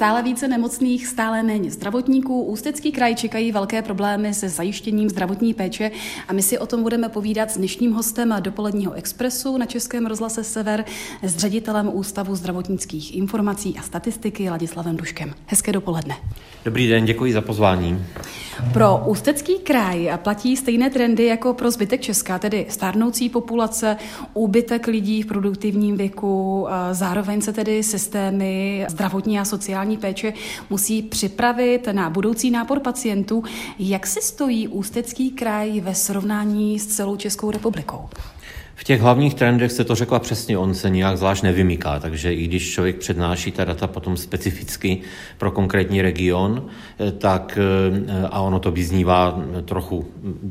stále více nemocných, stále méně zdravotníků. Ústecký kraj čekají velké problémy se zajištěním zdravotní péče a my si o tom budeme povídat s dnešním hostem dopoledního expresu na Českém rozhlase Sever s ředitelem Ústavu zdravotnických informací a statistiky Ladislavem Duškem. Hezké dopoledne. Dobrý den, děkuji za pozvání. Pro Ústecký kraj platí stejné trendy jako pro zbytek Česka, tedy stárnoucí populace, úbytek lidí v produktivním věku, zároveň se tedy systémy zdravotní a sociální péče musí připravit na budoucí nápor pacientů. Jak si stojí Ústecký kraj ve srovnání s celou Českou republikou? V těch hlavních trendech se to řekla přesně, on se nijak zvlášť nevymyká, takže i když člověk přednáší ta data potom specificky pro konkrétní region, eh, tak eh, a ono to vyznívá trochu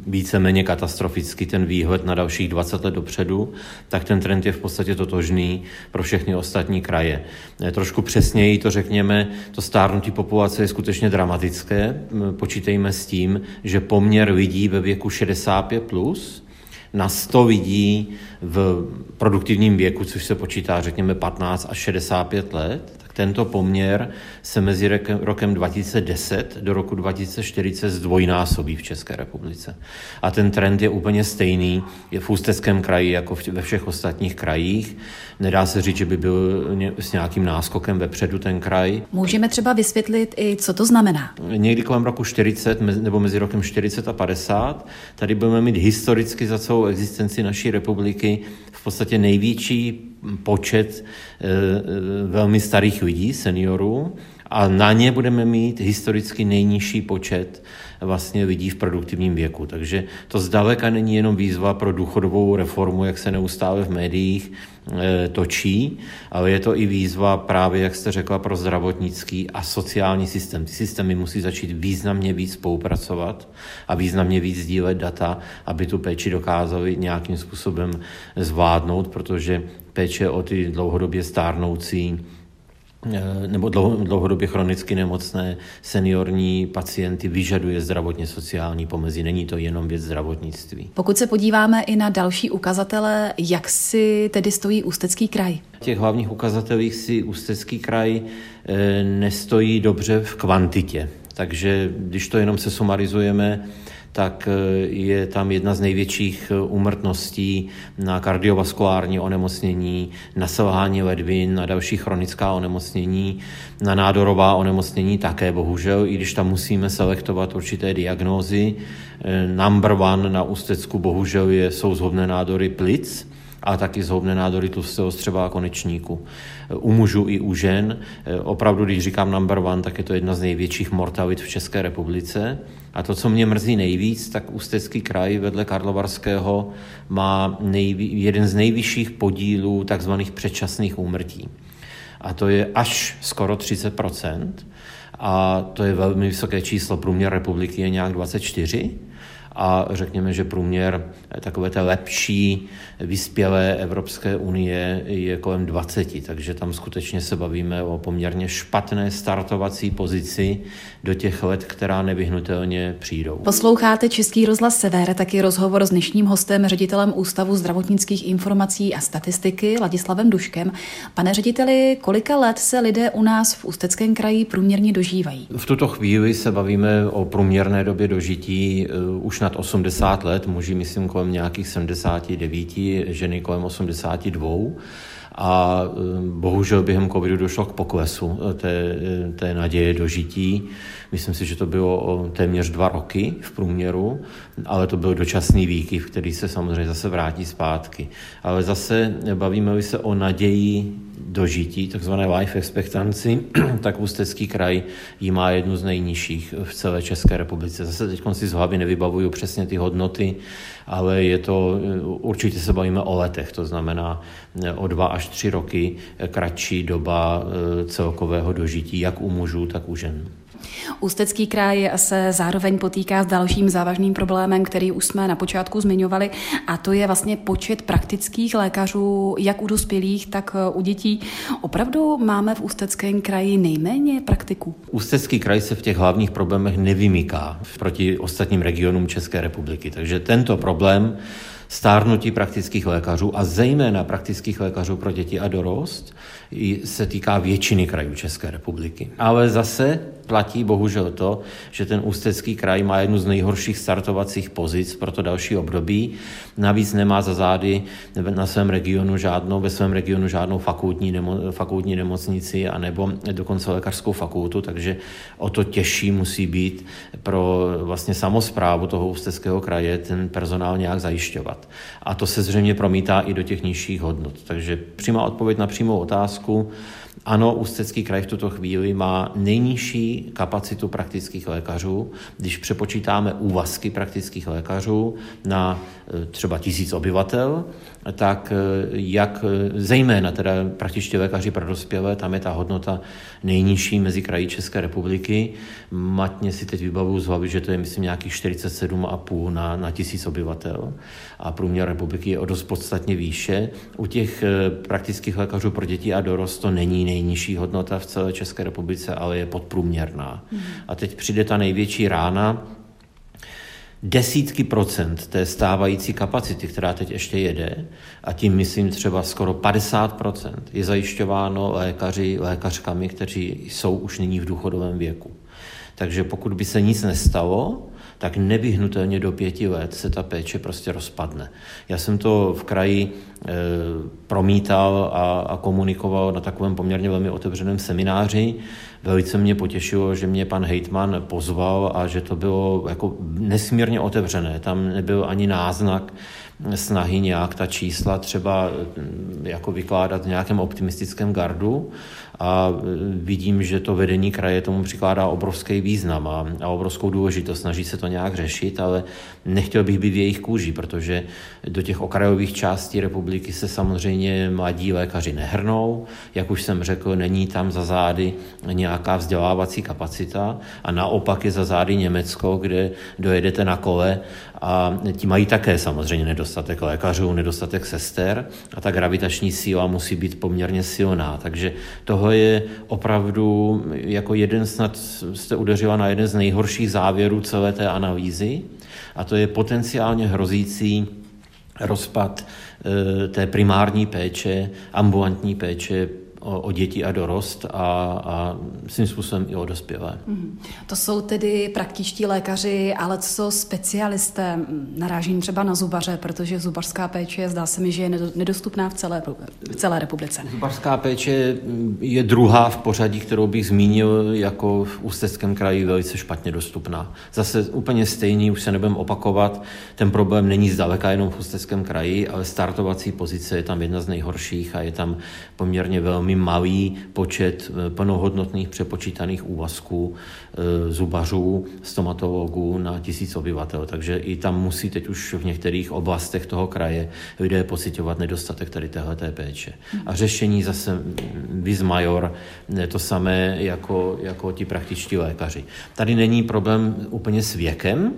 víceméně katastroficky ten výhled na dalších 20 let dopředu, tak ten trend je v podstatě totožný pro všechny ostatní kraje. Eh, trošku přesněji to řekněme, to stárnutí populace je skutečně dramatické. Počítejme s tím, že poměr lidí ve věku 65+, plus, na 100 lidí v produktivním věku, což se počítá řekněme 15 až 65 let, tento poměr se mezi rokem 2010 do roku 2040 zdvojnásobí v České republice. A ten trend je úplně stejný je v Ústeckém kraji jako ve všech ostatních krajích. Nedá se říct, že by byl s nějakým náskokem vepředu ten kraj. Můžeme třeba vysvětlit i, co to znamená. Někdy kolem roku 40 nebo mezi rokem 40 a 50 tady budeme mít historicky za celou existenci naší republiky v podstatě největší počet eh, eh, velmi starých lidí, seniorů, a na ně budeme mít historicky nejnižší počet vlastně lidí v produktivním věku. Takže to zdaleka není jenom výzva pro důchodovou reformu, jak se neustále v médiích točí, ale je to i výzva právě, jak jste řekla, pro zdravotnický a sociální systém. Ty systémy musí začít významně víc spolupracovat a významně víc sdílet data, aby tu péči dokázali nějakým způsobem zvládnout, protože péče o ty dlouhodobě stárnoucí Eh, nebo dlouhodobě chronicky nemocné seniorní pacienty vyžaduje zdravotně sociální pomezí. Není to jenom věc zdravotnictví. Pokud se podíváme i na další ukazatele, jak si tedy stojí Ústecký kraj? V těch hlavních ukazatelích si Ústecký kraj eh, nestojí dobře v kvantitě. Takže když to jenom se sumarizujeme, tak eh, je tam jedna z největších úmrtností eh, na kardiovaskulární onemocnění, na selhání ledvin, na další chronická onemocnění, na nádorová onemocnění také bohužel, i když tam musíme selektovat určité diagnózy. Eh, number one na ústecku bohužel je, jsou zhubné nádory plic, a taky zhoubné nádory tlustého střeva a konečníku. U mužů i u žen. Opravdu, když říkám number one, tak je to jedna z největších mortalit v České republice. A to, co mě mrzí nejvíc, tak Ústecký kraj vedle Karlovarského má nejví, jeden z nejvyšších podílů takzvaných předčasných úmrtí. A to je až skoro 30% a to je velmi vysoké číslo. Průměr republiky je nějak 24 a řekněme, že průměr takové té lepší vyspělé Evropské unie je kolem 20, takže tam skutečně se bavíme o poměrně špatné startovací pozici do těch let, která nevyhnutelně přijdou. Posloucháte Český rozhlas Sever, taky rozhovor s dnešním hostem, ředitelem Ústavu zdravotnických informací a statistiky Ladislavem Duškem. Pane řediteli, kolika let se lidé u nás v Ústeckém kraji průměrně dožívají? V tuto chvíli se bavíme o průměrné době dožití uh, už nad 80 let, muži myslím kolem nějakých 79, ženy kolem 82 a eh, bohužel během covidu došlo k poklesu eh, té, eh, té naděje dožití. Myslím si, že to bylo o téměř dva roky v průměru, ale to byl dočasný výkyv, který se samozřejmě zase vrátí zpátky. Ale zase bavíme se o naději dožití, takzvané life expectancy, tak Ústecký kraj ji má jednu z nejnižších v celé České republice. Zase teď si z hlavy nevybavuju přesně ty hodnoty, ale je to, určitě se bavíme o letech, to znamená o dva až tři roky kratší doba eh, celkového dožití, jak u mužů, tak u žen. Ústecký kraj se zároveň potýká s dalším závažným problémem, který už jsme na počátku zmiňovali, a to je vlastně počet praktických lékařů, jak u dospělých, tak u dětí. Opravdu máme v Ústeckém kraji nejméně praktiků? Ústecký kraj se v těch hlavních problémech nevymyká proti ostatním regionům České republiky, takže tento problém stárnutí praktických lékařů a zejména praktických lékařů pro děti a dorost se týká většiny krajů České republiky. Ale zase platí bohužel to, že ten ústecký kraj má jednu z nejhorších startovacích pozic pro to další období. Navíc nemá za zády na svém regionu žádnou, ve svém regionu žádnou fakultní, nemo, fakultní nemocnici anebo dokonce lékařskou fakultu, takže o to těžší musí být pro vlastně samozprávu toho ústeckého kraje ten personál nějak zajišťovat. A to se zřejmě promítá i do těch nižších hodnot. Takže přímá odpověď na přímou otázku. Ano, Ústecký kraj v tuto chvíli má nejnižší kapacitu praktických lékařů. Když přepočítáme úvazky praktických lékařů na třeba tisíc obyvatel, tak e, jak e, zejména teda praktičtí lékaři pro dospělé, tam je ta hodnota nejnižší mezi kraji České republiky. Matně si teď vybavu z hlavy, že to je myslím nějakých 47,5 na, na tisíc obyvatel a průměr republiky je o dost podstatně výše. U těch praktických lékařů pro děti a dorost to není nejnižší hodnota v celé České republice, ale je podprůměrná. Mm. A teď přijde ta největší rána, desítky procent té stávající kapacity, která teď ještě jede, a tím myslím třeba skoro 50 procent, je zajišťováno lékaři, lékařkami, kteří jsou už nyní v důchodovém věku. Takže pokud by se nic nestalo, tak nevyhnutelně do pěti let se ta péče prostě rozpadne. Já jsem to v kraji e, promítal a, a komunikoval na takovém poměrně velmi otevřeném semináři. Velice mě potěšilo, že mě pan hejtman pozval a že to bylo jako nesmírně otevřené. Tam nebyl ani náznak snahy nějak ta čísla třeba jako vykládat v nějakém optimistickém gardu, a e, vidím, že to vedení kraje tomu přikládá obrovský význam a, a obrovskou důležitost. Snaží se to nějak řešit, ale nechtěl bych být v jejich kůži, protože do těch okrajových částí republiky se samozřejmě mladí lékaři nehrnou. Jak už jsem řekl, není tam za zády nějaká vzdělávací kapacita a naopak je za zády Německo, kde dojedete na kole a ti mají také samozřejmě nedostatek lékařů, nedostatek sester a ta gravitační síla musí být poměrně silná. Takže toho je opravdu jako jeden snad jste udeřila na jeden z nejhorších závěrů celé té analýzy a to je potenciálně hrozící rozpad eh, té primární péče, ambulantní péče o, o děti a dorost a, a svým způsobem i o dospělé. Mm. To jsou tedy praktičtí lékaři, ale co specialisté? Narážím třeba na zubaře, protože zubařská péče zdá se mi, že je nedostupná v celé, v celé republice. Zubařská péče je druhá v pořadí, kterou bych zmínil jako v Ústeckém kraji velice špatně dostupná. Zase úplně stejný, už se nebudem opakovat, ten problém není zdaleka jenom v Ústeckém kraji, ale startovací pozice je tam jedna z nejhorších a je tam poměrně velmi velmi malý počet eh, plnohodnotných přepočítaných úvazků eh, zubařů, stomatologů na tisíc obyvatel. Takže i tam musí teď už v některých oblastech toho kraje lidé pocitovat nedostatek tady téhleté péče. A řešení zase vis major, to samé jako, jako ti praktičtí lékaři. Tady není problém úplně s věkem,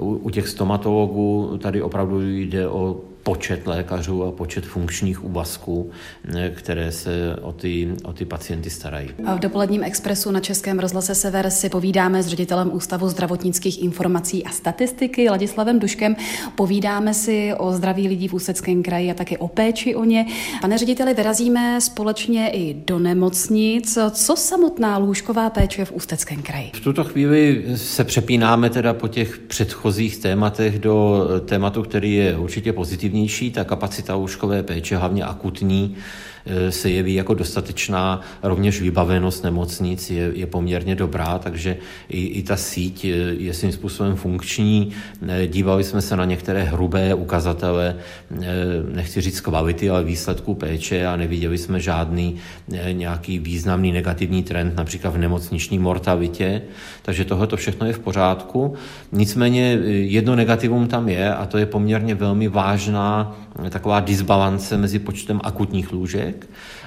u, u těch stomatologů tady opravdu jde o počet lékařů a počet funkčních úvazků, eh, které se o ty, o ty pacienty starají. A v dopoledním expresu na Českém rozhlase Sever si povídáme s ředitelem Ústavu zdravotnických informací a statistiky Ladislavem Duškem. Povídáme si o zdraví lidí v Ústeckém kraji a také o péči o ně. Pane řediteli, vyrazíme společně i do nemocnic. Co samotná lůžková péče v Ústeckém kraji? V tuto chvíli se přepínáme teda po těch předchozích tématech do tématu, který je určitě pozitivní efektivnější, ta kapacita lůžkové péče, hlavně akutní, se jeví jako dostatečná. Rovněž vybavenost nemocnic je, je poměrně dobrá, takže i, i ta síť je, je svým způsobem funkční. Eh, dívali jsme se na některé hrubé ukazatele, eh, nechci říct kvality, ale výsledků péče a neviděli jsme žádný nějaký významný negativní trend, například v nemocniční mortalitě, takže tohle to všechno je v pořádku. Nicméně jedno negativum tam je a to je poměrně velmi vážná taková disbalance mezi počtem akutních lůžek,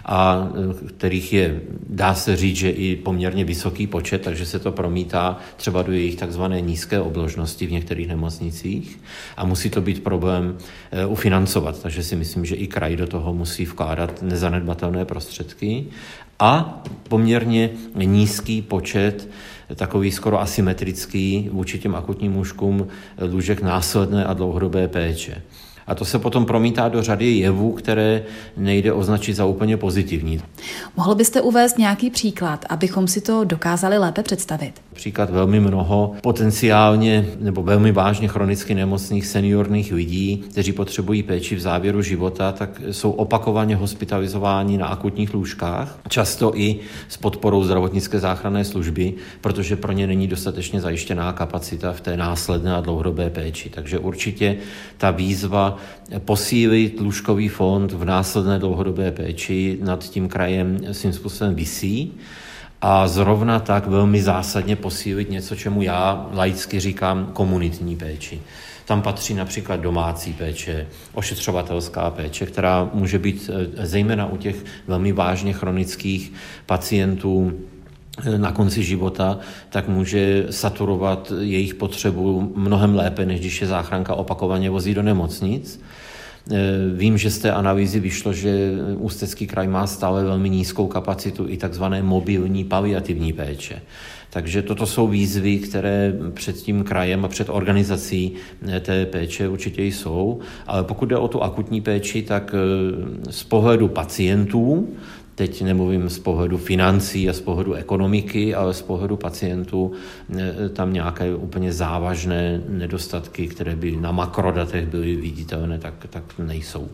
a e, kterých je, dá se říct, že i poměrně vysoký počet, takže se to promítá třeba do jejich takzvané nízké obložnosti v některých nemocnicích a musí to být problém e, ufinancovat, takže si myslím, že i kraj do toho musí vkládat nezanedbatelné prostředky a poměrně nízký počet takový skoro asymetrický vůči těm akutním mužkům lůžek následné a dlouhodobé péče. A to se potom promítá do řady jevů, které nejde označit za úplně pozitivní. Mohl byste uvést nějaký příklad, abychom si to dokázali lépe představit? Příklad velmi mnoho potenciálně nebo velmi vážně chronicky nemocných seniorních lidí, kteří potřebují péči v závěru života, tak jsou opakovaně hospitalizováni na akutních lůžkách, často i s podporou zdravotnické záchranné služby, protože pro ně není dostatečně zajištěná kapacita v té následné a dlouhodobé péči. Takže určitě ta výzva posílit lůžkový fond v následné dlouhodobé péči nad tím krajem svým způsobem visí a zrovna tak velmi zásadně posílit něco, čemu já laicky říkám komunitní péči. Tam patří například domácí péče, ošetřovatelská péče, která může být eh, zejména u těch velmi vážně chronických pacientů eh, na konci života, tak může saturovat jejich potřebu mnohem lépe, než když je záchranka opakovaně vozí do nemocnic. Eh, vím, že z té analýzy vyšlo, že Ústecký kraj má stále velmi nízkou kapacitu i takzvané mobilní paliativní péče. Takže toto jsou výzvy, které před tím krajem a před organizací eh, té péče určitě jsou. Ale pokud jde o tu akutní péči, tak eh, z pohledu pacientů Teď nemluvím z pohledu financí a z pohledu ekonomiky, ale z pohledu pacientů e, tam nějaké úplně závažné nedostatky, které by na makrodatech byly viditelné, tak, tak nejsou.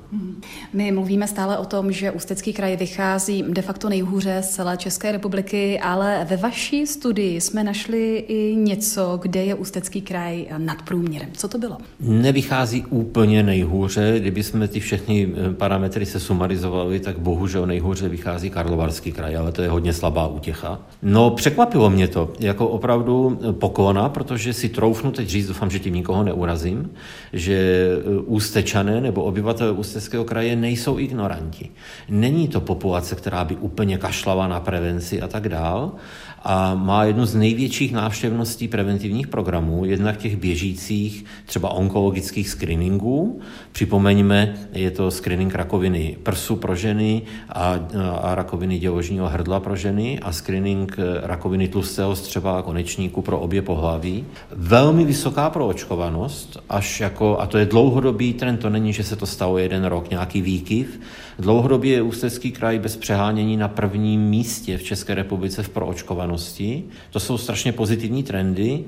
My mluvíme stále o tom, že Ústecký kraj vychází de facto nejhůře z celé České republiky, ale ve vaší studii jsme našli i něco, kde je Ústecký kraj nad průměrem. Co to bylo? Nevychází úplně nejhůře. Kdyby jsme ty všechny e, parametry se sumarizovali, tak bohužel nejhůře vychází vychází Karlovarský kraj, ale to je hodně slabá útěcha. No, překvapilo mě to, jako opravdu poklona, protože si troufnu teď říct, doufám, že tím nikoho neurazím, že e, ústečané nebo obyvatel Ústeckého kraje nejsou ignoranti. Není to populace, která by úplně kašlala na prevenci a tak dál, a má jednu z největších návštěvností preventivních programů, jednak těch běžících třeba onkologických screeningů. Připomeňme, je to screening rakoviny prsu pro ženy a, a rakoviny děložního hrdla pro ženy a screening rakoviny tlustého střeva a konečníku pro obě pohlaví. Velmi vysoká proočkovanost, až jako, a to je dlouhodobý trend, to není, že se to stalo jeden rok, nějaký výkyv. Dlouhodobě je Ústecký kraj bez přehánění na prvním místě v České republice v proočkovanosti společnosti. To jsou strašně pozitivní trendy,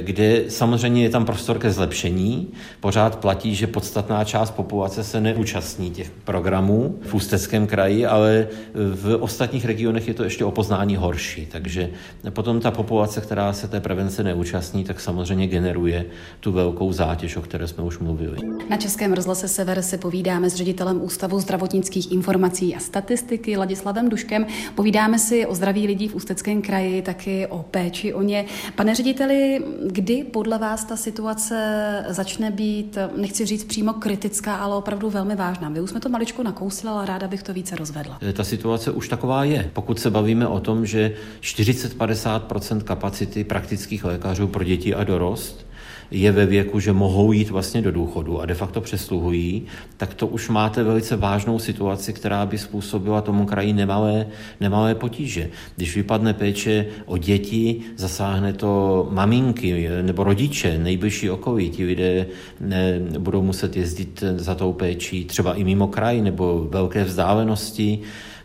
kde samozřejmě je tam prostor ke zlepšení. Pořád platí, že podstatná část populace se neúčastní těch programů v Ústeckém kraji, ale v ostatních regionech je to ještě o poznání horší. Takže potom ta populace, která se té prevence neúčastní, tak samozřejmě generuje tu velkou zátěž, o které jsme už mluvili. Na Českém rozhlase Sever se povídáme s ředitelem Ústavu zdravotnických informací a statistiky Ladislavem Duškem. Povídáme si o zdraví lidí v Ústeckém kraji, taky o péči o ně. Pane řediteli, kdy podle vás ta situace začne být, nechci říct přímo kritická, ale opravdu velmi vážná? Vy už jsme to maličko nakousli, ale ráda bych to více rozvedla. Ta situace už taková je. Pokud se bavíme o tom, že 40-50% kapacity praktických lékařů pro děti a dorost je ve věku, že mohou jít vlastně do důchodu a de facto přesluhují, tak to už máte velice vážnou situaci, která by způsobila tomu kraji nemalé, nemalé potíže. Když vypadne péče o děti, zasáhne to maminky nebo rodiče, nejbližší okolí. Ti lidé ne, budou muset jezdit za tou péčí třeba i mimo kraj nebo velké vzdálenosti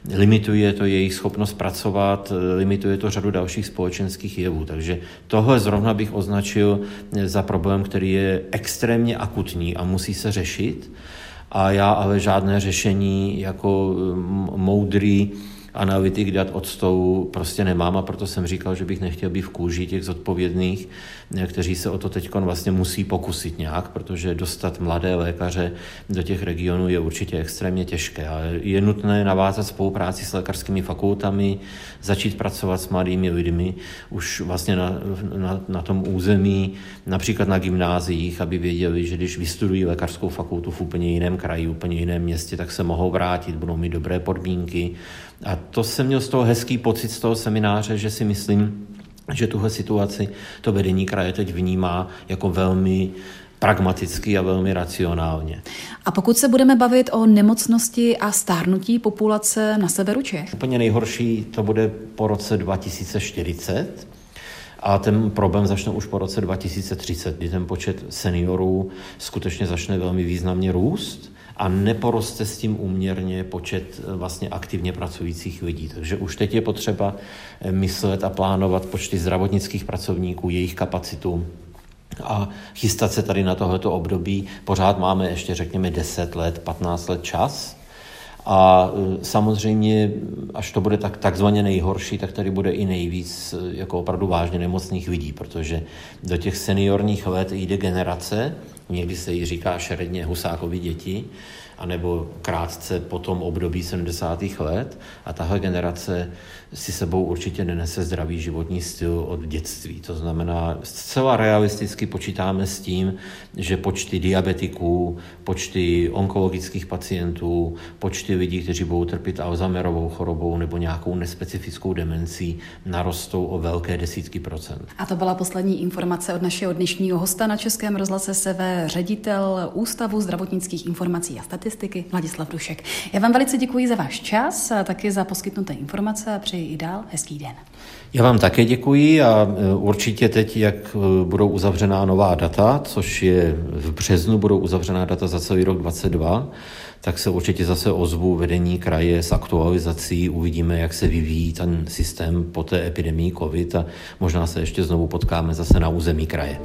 limituje to jejich schopnost pracovat, limituje to řadu dalších společenských jevů. Takže tohle zrovna bych označil za problém, který je extrémně akutní a musí se řešit. A já ale žádné řešení jako moudrý analytik dat od stolu prostě nemám a proto jsem říkal, že bych nechtěl být v kůži těch zodpovědných, kteří se o to teď vlastně musí pokusit nějak, protože dostat mladé lékaře do těch regionů je určitě extrémně těžké. Ale je nutné navázat spolupráci s lékařskými fakultami, začít pracovat s mladými lidmi už vlastně na, na, na tom území, například na gymnáziích, aby věděli, že když vystudují lékařskou fakultu v úplně jiném kraji, úplně jiném městě, tak se mohou vrátit, budou mít dobré podmínky. A to jsem měl z toho hezký pocit z toho semináře, že si myslím, že tuhle situaci to vedení kraje teď vnímá jako velmi pragmaticky a velmi racionálně. A pokud se budeme bavit o nemocnosti a stárnutí populace na severu Čech? Úplně nejhorší to bude po roce 2040, A ten problém začne už po roce 2030, kdy ten počet seniorů skutečně začne velmi významně růst a neporoste s tím úměrně počet eh, vlastně aktivně pracujících lidí. Takže už teď je potřeba eh, myslet a plánovat počty zdravotnických pracovníků, jejich kapacitu, a chystat se tady na tohleto období. Pořád máme ještě, řekněme, 10 let, 15 let čas. A e, samozřejmě, až to bude tak, takzvaně nejhorší, tak tady bude i nejvíc jako opravdu vážně nemocných lidí, protože do těch seniorních let jde generace, někdy se jí říká šeredně Husákovi děti, anebo krátce po tom období 70. let a tahle generace si sebou určitě nenese zdravý životní styl od dětství. To znamená, zcela realisticky počítáme s tím, že počty diabetiků, počty onkologických pacientů, počty lidí, kteří budou trpět Alzheimerovou chorobou nebo nějakou nespecifickou demencí, narostou o velké desítky procent. A to byla poslední informace od našeho dnešního hosta na Českém rozhlase SV, ředitel Ústavu zdravotnických informací a statistiky Vladislav Dušek. Já vám velice děkuji za váš čas a taky za poskytnuté informace a přeji i dál hezký den. Já vám také děkuji a e, určitě teď, jak e, budou uzavřená nová data, což je v březnu budou uzavřená data za celý rok 2022, tak se určitě zase ozvu vedení kraje s aktualizací, uvidíme, jak se vyvíjí ten systém po té epidemii COVID a možná se ještě znovu potkáme zase na území kraje.